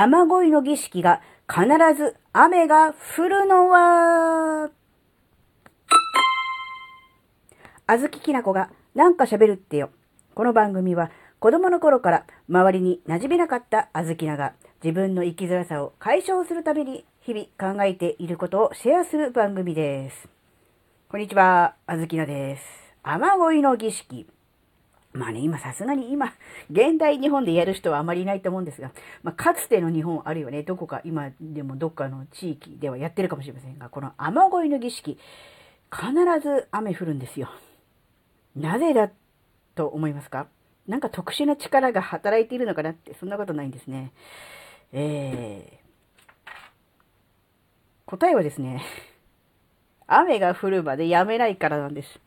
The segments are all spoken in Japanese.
雨乞いの儀式が必ず雨が降るのは、あずききなこがなんか喋るってよ。この番組は子供の頃から周りに馴染めなかったあずきなが自分の生きづらさを解消するために日々考えていることをシェアする番組です。こんにちは、あずきなです。雨乞いの儀式。まあね、今さすがに今、現代日本でやる人はあまりいないと思うんですが、まあ、かつての日本、あるいはね、どこか、今でもどっかの地域ではやってるかもしれませんが、この雨乞いの儀式、必ず雨降るんですよ。なぜだと思いますか？なんか特殊な力が働いているのかなって、そんなことないんですね。えー、答えはですね、雨が降るまでやめないからなんです。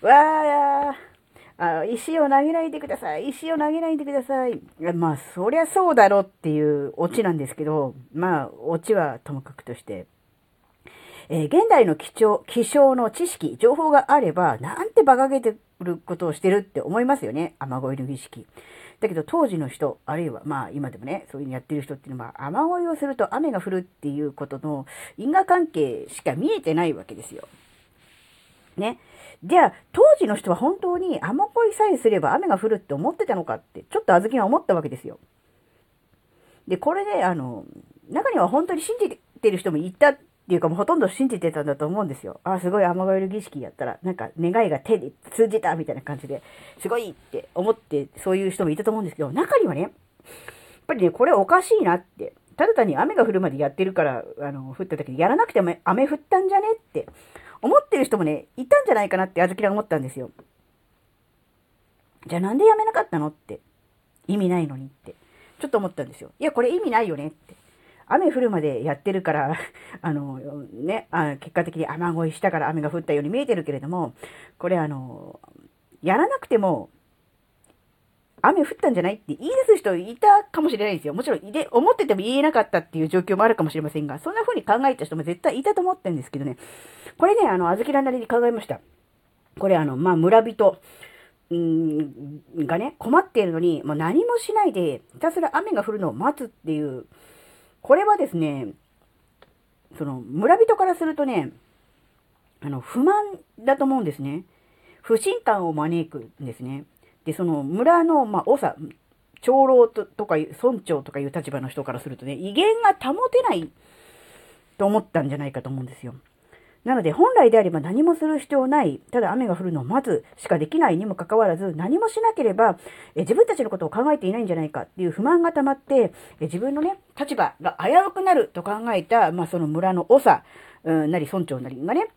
わー石を投げないでください。石を投げないでください。まあ、そりゃそうだろっていうオチなんですけど、まあ、オチはともかくとして、えー、現代の気象、気象の知識、情報があれば、なんて馬鹿げてることをしてるって思いますよね。雨乞いの儀式。だけど当時の人、あるいはまあ今でもね、そういうのやってる人っていうのは、雨乞いをすると雨が降るっていうことの因果関係しか見えてないわけですよ。ね。じゃあ、当時の人は本当に雨乞いさえすれば雨が降るって思ってたのかって、ちょっと小豆は思ったわけですよ。で、これで、あの、中には本当に信じてる人もいたっていうか、もうほとんど信じてたんだと思うんですよ。あ、すごい雨乞いの儀式やったら、なんか願いが手で通じたみたいな感じで、すごいって思って、そういう人もいたと思うんですけど、中にはね、やっぱりね、これおかしいなって。ただ単に雨が降るまでやってるから、あの、降った時にやらなくても雨降ったんじゃねって思ってる人もね、いたんじゃないかなってあずきら思ったんですよ。じゃあなんで辞めなかったのって。意味ないのにって。ちょっと思ったんですよ。いや、これ意味ないよねって。雨降るまでやってるから あの、ね、あ結果的に雨乞いしたから雨が降ったように見えてるけれども、これあの、やらなくても雨降ったんじゃないって言い出す人いたかもしれないんですよ。もちろん、で、思ってても言えなかったっていう状況もあるかもしれませんが、そんな風に考えた人も絶対いたと思ってるんですけどね。これね、あの、あずきらなりに考えました。これあの、まあ、村人、んがね、困っているのに、もう何もしないで、ひたすら雨が降るのを待つっていう、これはですね、その、村人からするとね、あの、不満だと思うんですね。不信感を招くんですね。で、その村の、まあ、長、長老ととか、村長とかいう立場の人からするとね、威厳が保てないと思ったんじゃないかと思うんですよ。なので、本来であれば何もする必要ない、ただ雨が降るのを待つしかできないにもかかわらず、何もしなければ、え自分たちのことを考えていないんじゃないかっていう不満が溜まって、え自分のね、立場が危うくなると考えた、まあ、その村の長、うん、なり村長なりがね、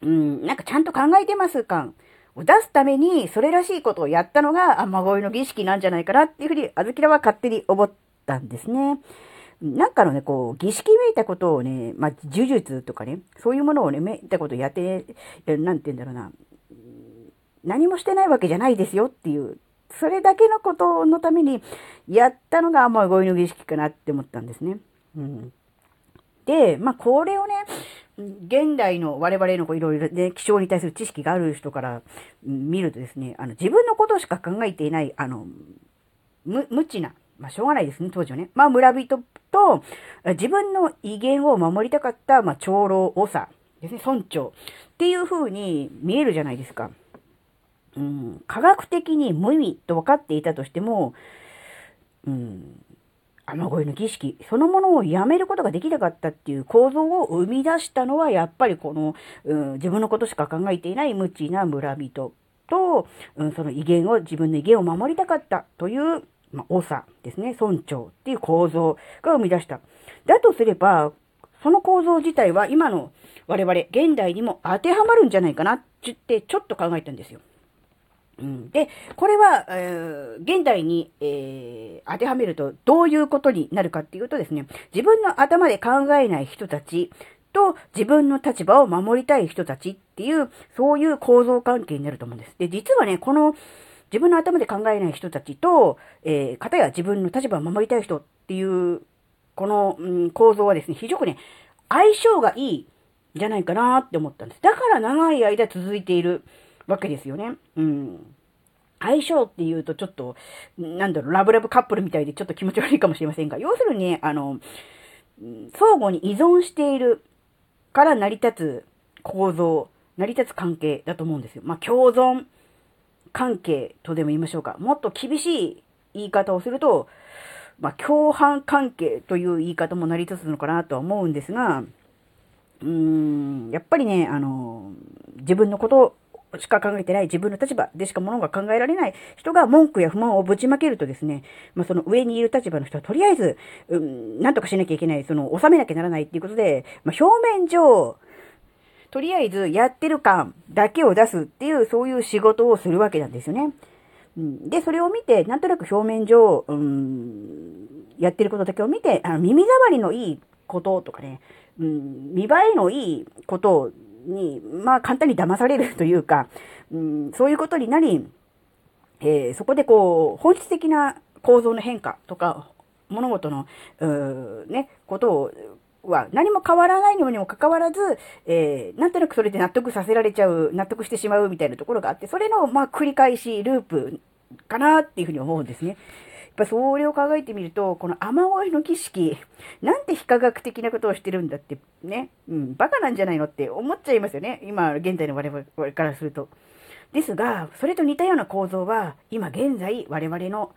うん、なんかちゃんと考えてます感。を出すために、それらしいことをやったのが雨乞いの儀式なんじゃないかなっていうふうに、あずきらは勝手に思ったんですね。なんかのね、こう、儀式めいたことをね、まあ、呪術とかね、そういうものをね、めいたことをやって、なんて言うんだろうな、何もしてないわけじゃないですよっていう、それだけのことのためにやったのが雨乞いの儀式かなって思ったんですね。うん。で、まあ、これをね、現代の我々のいろいろね、気象に対する知識がある人から見るとですね、あの、自分のことしか考えていない、あの、無、無知な、まあ、しょうがないですね、当時はね。まあ、村人と、自分の威厳を守りたかった、まあ、長老長ですね、村長っていう風に見えるじゃないですか。うん、科学的に無意味と分かっていたとしても、うん、雨乞いの儀式そのものをやめることができなかったっていう構造を生み出したのは、やっぱりこの、うん、自分のことしか考えていない無知な村人と、うん、その威厳を、自分の威厳を守りたかったという、まあ、長ですね、村長っていう構造が生み出した。だとすれば、その構造自体は今の我々、現代にも当てはまるんじゃないかなってちょっと考えたんですよ。うん、で、これは、えー、現代に、えー、当てはめるとどういうことになるかっていうとですね、自分の頭で考えない人たちと自分の立場を守りたい人たちっていう、そういう構造関係になると思うんです。で、実はね、この自分の頭で考えない人たちと、えー、方や自分の立場を守りたい人っていう、この、うん、構造はですね、非常にね、相性がいいじゃないかなって思ったんです。だから長い間続いている。わけですよね。うん。相性っていうとちょっと、なんだろう、ラブラブカップルみたいでちょっと気持ち悪いかもしれませんが、要するにね、あの、相互に依存しているから成り立つ構造、成り立つ関係だと思うんですよ。まあ、共存関係とでも言いましょうか。もっと厳しい言い方をすると、まあ、共犯関係という言い方も成り立つのかなとは思うんですが、うーん、やっぱりね、あの、自分のことしか考えてない自分の立場でしかものが考えられない人が文句や不満をぶちまけるとですね、まあ、その上にいる立場の人はとりあえず、うん、なんとかしなきゃいけない、その収めなきゃならないっていうことで、まあ、表面上、とりあえずやってる感だけを出すっていう、そういう仕事をするわけなんですよね。で、それを見て、なんとなく表面上、うん、やってることだけを見て、あの耳障りのいいこととかね、うん、見栄えのいいことをに、まあ簡単に騙されるというか、うん、そういうことになり、えー、そこでこう、本質的な構造の変化とか、物事の、うね、ことをは何も変わらないのにもかかわらず、えー、なんとなくそれで納得させられちゃう、納得してしまうみたいなところがあって、それの、まあ、繰り返し、ループかなっていうふうに思うんですね。やっぱそれを考えてみると、この雨乞いの儀式、なんて非科学的なことをしてるんだってね、うん、バカなんじゃないのって思っちゃいますよね。今、現在の我々からすると。ですが、それと似たような構造は、今現在我々の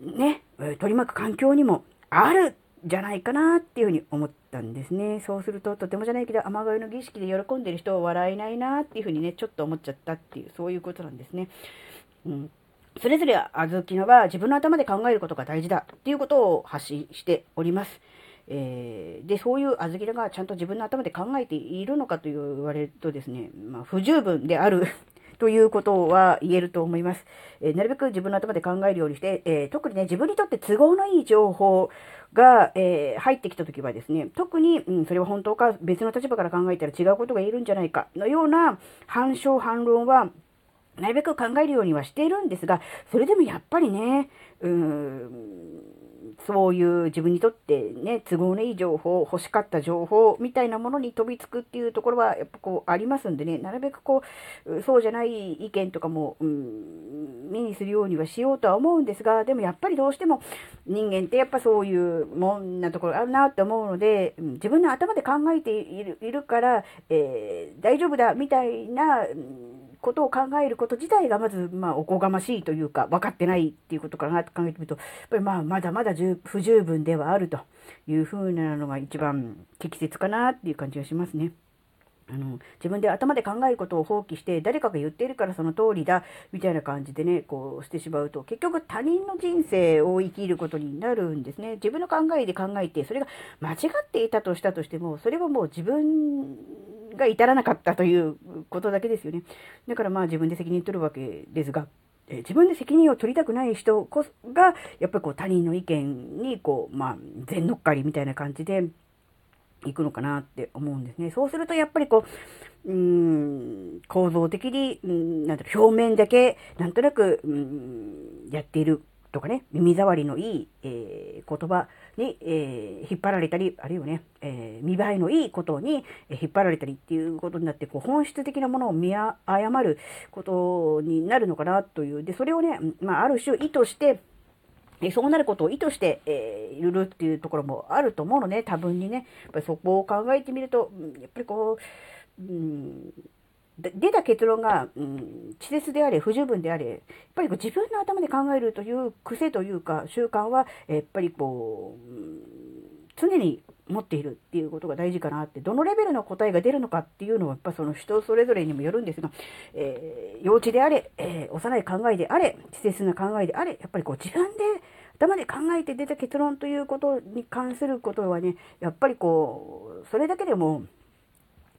ね、取り巻く環境にもあるじゃないかなっていうふうに思ったんですね。そうすると、とてもじゃないけど、雨乞いの儀式で喜んでる人を笑えないなっていうふうにね、ちょっと思っちゃったっていう、そういうことなんですね。うん。それぞれあずきのは自分の頭で考えることが大事だっていうことを発信しております。えー、で、そういうあずきらがちゃんと自分の頭で考えているのかと言われるとですね、まあ、不十分である ということは言えると思います。えー、なるべく自分の頭で考えるようにして、えー、特にね、自分にとって都合のいい情報が、えー、入ってきたときはですね、特に、うん、それは本当か別の立場から考えたら違うことが言えるんじゃないかのような反証反論は、なるべく考えるようにはしているんですが、それでもやっぱりね、うーん、そういう自分にとってね、都合のいい情報、欲しかった情報みたいなものに飛びつくっていうところはやっぱこうありますんでね、なるべくこう、そうじゃない意見とかも、うん、目にするようにはしようとは思うんですが、でもやっぱりどうしても人間ってやっぱそういうもんなところあるなって思うので、自分の頭で考えているいるから、えー、大丈夫だみたいな、うんことを考えること自体がまず、まあ、おこがましいというか、分かってないっていうことかなと考えてみると、やっぱりまあ、まだまだ不十分ではあるというふうなのが一番適切かなっていう感じがしますね。あの、自分で頭で考えることを放棄して、誰かが言っているからその通りだ、みたいな感じでね、こうしてしまうと、結局他人の人生を生きることになるんですね。自分の考えで考えて、それが間違っていたとしたとしても、それはもう自分が至らなかったということだけですよね。だからまあ自分で責任取るわけですが、え自分で責任を取りたくない人こそが、やっぱりこう他人の意見にこう、まあ、全乗っかりみたいな感じで行くのかなって思うんですね。そうするとやっぱりこう、うん、構造的に、うん、なんて表面だけ、なんとなく、うん、やっているとかね、耳障りのいい、えー、言葉に、えー、引っ張られたり、あるいはね、えー、見栄えのいいことに引っ張られたりっていうことになって、こう本質的なものを見誤ることになるのかなという。で、それをね、まあ、ある種意図して、そうなることを意図して、えー、いるっていうところもあると思うのね、多分にね。やっぱりそこを考えてみると、やっぱりこう、うん、出た結論が、うん、稚拙であれ、不十分であれ、やっぱりこう自分の頭で考えるという癖というか、習慣は、やっぱりこう、常に持っているっていうことが大事かなって、どのレベルの答えが出るのかっていうのは、やっぱその人それぞれにもよるんですが、えー、幼稚であれ、えー、幼い考えであれ、稚拙な考えであれ、やっぱりこう自分で頭で考えて出た結論ということに関することはね、やっぱりこう、それだけでも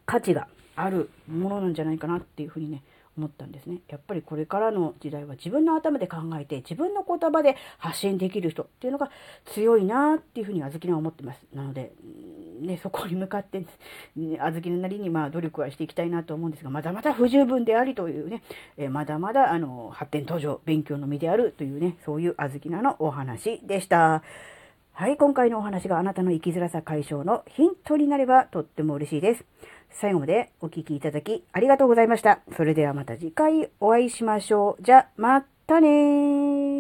価値があるものなんじゃないかなっていうふうにね、思ったんですね。やっぱりこれからの時代は自分の頭で考えて自分の言葉で発信できる人っていうのが強いなっていうふうにあずきは思ってます。なので、ね、そこに向かって、ね、あずきのなりにまあ努力はしていきたいなと思うんですが、まだまだ不十分でありというね、えまだまだあの発展途上、勉強の身であるというね、そういうあずきなのお話でした。はい、今回のお話があなたの生きづらさ解消のヒントになればとっても嬉しいです。最後までお聴きいただきありがとうございました。それではまた次回お会いしましょう。じゃ、またねー。